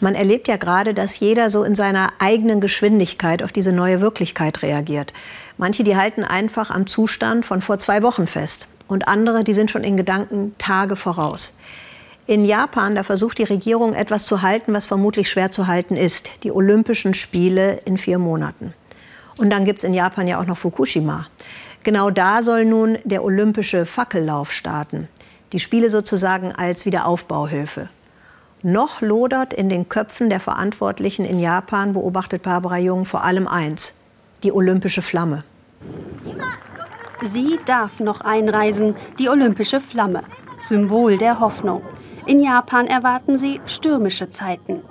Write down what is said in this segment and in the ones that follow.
Man erlebt ja gerade, dass jeder so in seiner eigenen Geschwindigkeit auf diese neue Wirklichkeit reagiert. Manche, die halten einfach am Zustand von vor zwei Wochen fest. Und andere, die sind schon in Gedanken Tage voraus. In Japan, da versucht die Regierung etwas zu halten, was vermutlich schwer zu halten ist. Die Olympischen Spiele in vier Monaten. Und dann gibt es in Japan ja auch noch Fukushima. Genau da soll nun der olympische Fackellauf starten. Die Spiele sozusagen als Wiederaufbauhilfe. Noch lodert in den Köpfen der Verantwortlichen in Japan, beobachtet Barbara Jung, vor allem eins, die olympische Flamme. Sie darf noch einreisen, die olympische Flamme, Symbol der Hoffnung. In Japan erwarten sie stürmische Zeiten.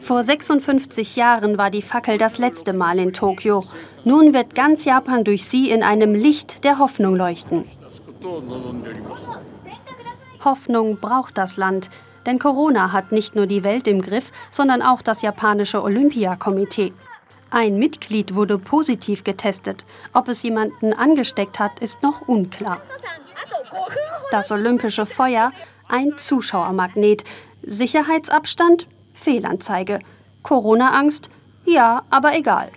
Vor 56 Jahren war die Fackel das letzte Mal in Tokio. Nun wird ganz Japan durch sie in einem Licht der Hoffnung leuchten. Hoffnung braucht das Land, denn Corona hat nicht nur die Welt im Griff, sondern auch das japanische Olympiakomitee. Ein Mitglied wurde positiv getestet. Ob es jemanden angesteckt hat, ist noch unklar. Das olympische Feuer, ein Zuschauermagnet. Sicherheitsabstand, Fehlanzeige. Corona-Angst, ja, aber egal.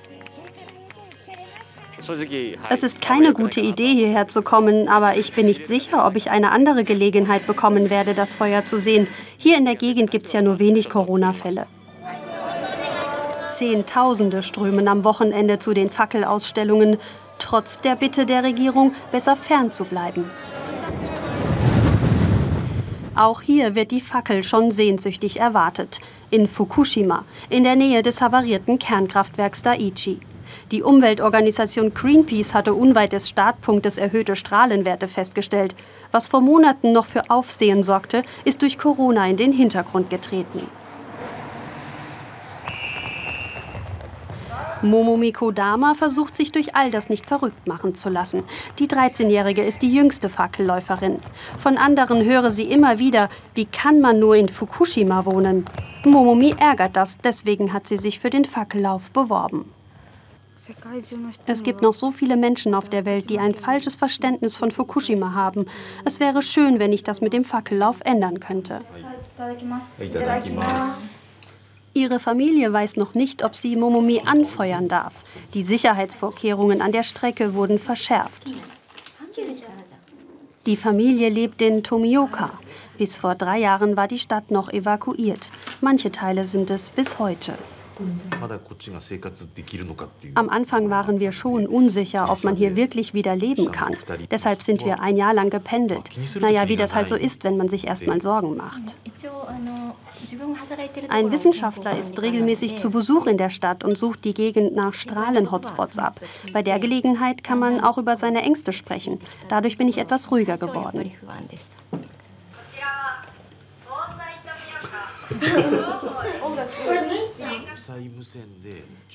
Es ist keine gute Idee, hierher zu kommen, aber ich bin nicht sicher, ob ich eine andere Gelegenheit bekommen werde, das Feuer zu sehen. Hier in der Gegend gibt es ja nur wenig Corona-Fälle. Zehntausende strömen am Wochenende zu den Fackelausstellungen, trotz der Bitte der Regierung, besser fernzubleiben. Auch hier wird die Fackel schon sehnsüchtig erwartet. In Fukushima, in der Nähe des havarierten Kernkraftwerks Daiichi. Die Umweltorganisation Greenpeace hatte unweit des Startpunktes erhöhte Strahlenwerte festgestellt. Was vor Monaten noch für Aufsehen sorgte, ist durch Corona in den Hintergrund getreten. Momomi Kodama versucht sich durch all das nicht verrückt machen zu lassen. Die 13-Jährige ist die jüngste Fackelläuferin. Von anderen höre sie immer wieder, wie kann man nur in Fukushima wohnen? Momomi ärgert das, deswegen hat sie sich für den Fackellauf beworben. Es gibt noch so viele Menschen auf der Welt, die ein falsches Verständnis von Fukushima haben. Es wäre schön, wenn ich das mit dem Fackellauf ändern könnte. Ihre Familie weiß noch nicht, ob sie Momomi anfeuern darf. Die Sicherheitsvorkehrungen an der Strecke wurden verschärft. Die Familie lebt in Tomioka. Bis vor drei Jahren war die Stadt noch evakuiert. Manche Teile sind es bis heute. Am Anfang waren wir schon unsicher, ob man hier wirklich wieder leben kann. Deshalb sind wir ein Jahr lang gependelt. Naja, wie das halt so ist, wenn man sich erst mal Sorgen macht. Ein Wissenschaftler ist regelmäßig zu Besuch in der Stadt und sucht die Gegend nach Strahlen-Hotspots ab. Bei der Gelegenheit kann man auch über seine Ängste sprechen. Dadurch bin ich etwas ruhiger geworden.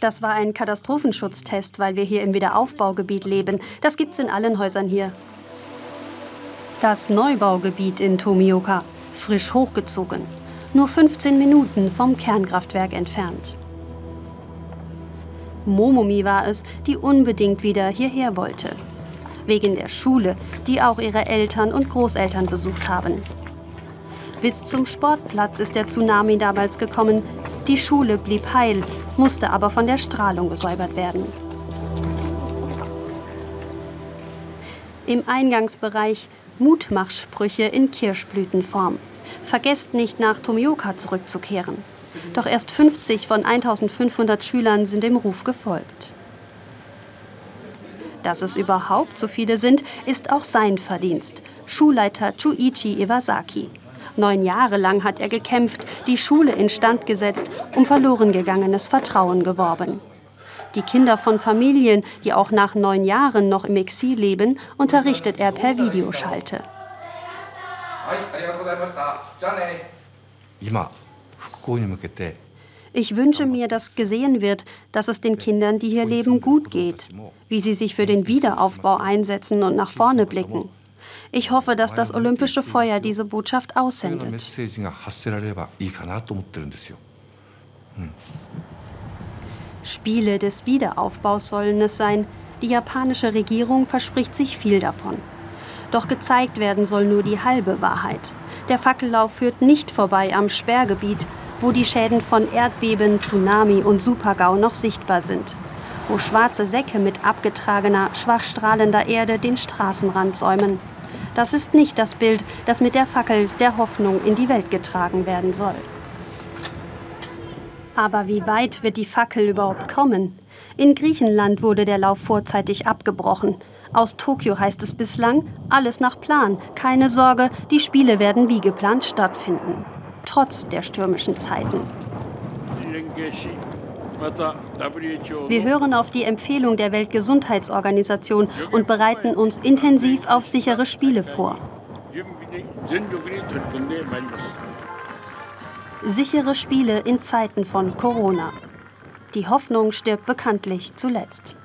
Das war ein Katastrophenschutztest, weil wir hier im Wiederaufbaugebiet leben. Das gibt's in allen Häusern hier. Das Neubaugebiet in Tomioka, frisch hochgezogen. Nur 15 Minuten vom Kernkraftwerk entfernt. Momomi war es, die unbedingt wieder hierher wollte. Wegen der Schule, die auch ihre Eltern und Großeltern besucht haben. Bis zum Sportplatz ist der Tsunami damals gekommen. Die Schule blieb heil, musste aber von der Strahlung gesäubert werden. Im Eingangsbereich Mutmachsprüche in Kirschblütenform. Vergesst nicht, nach Tomioka zurückzukehren. Doch erst 50 von 1500 Schülern sind dem Ruf gefolgt. Dass es überhaupt so viele sind, ist auch sein Verdienst. Schulleiter Chuichi Iwasaki. Neun Jahre lang hat er gekämpft, die Schule instand gesetzt, um verloren gegangenes Vertrauen geworben. Die Kinder von Familien, die auch nach neun Jahren noch im Exil leben, unterrichtet er per Videoschalte. Ich wünsche mir, dass gesehen wird, dass es den Kindern, die hier leben, gut geht, wie sie sich für den Wiederaufbau einsetzen und nach vorne blicken. Ich hoffe, dass das olympische Feuer diese Botschaft aussendet. Spiele des Wiederaufbaus sollen es sein. Die japanische Regierung verspricht sich viel davon. Doch gezeigt werden soll nur die halbe Wahrheit. Der Fackellauf führt nicht vorbei am Sperrgebiet, wo die Schäden von Erdbeben, Tsunami und Supergau noch sichtbar sind. Wo schwarze Säcke mit abgetragener, schwach strahlender Erde den Straßenrand säumen. Das ist nicht das Bild, das mit der Fackel der Hoffnung in die Welt getragen werden soll. Aber wie weit wird die Fackel überhaupt kommen? In Griechenland wurde der Lauf vorzeitig abgebrochen. Aus Tokio heißt es bislang, alles nach Plan. Keine Sorge, die Spiele werden wie geplant stattfinden. Trotz der stürmischen Zeiten. Wir hören auf die Empfehlung der Weltgesundheitsorganisation und bereiten uns intensiv auf sichere Spiele vor. Sichere Spiele in Zeiten von Corona. Die Hoffnung stirbt bekanntlich zuletzt.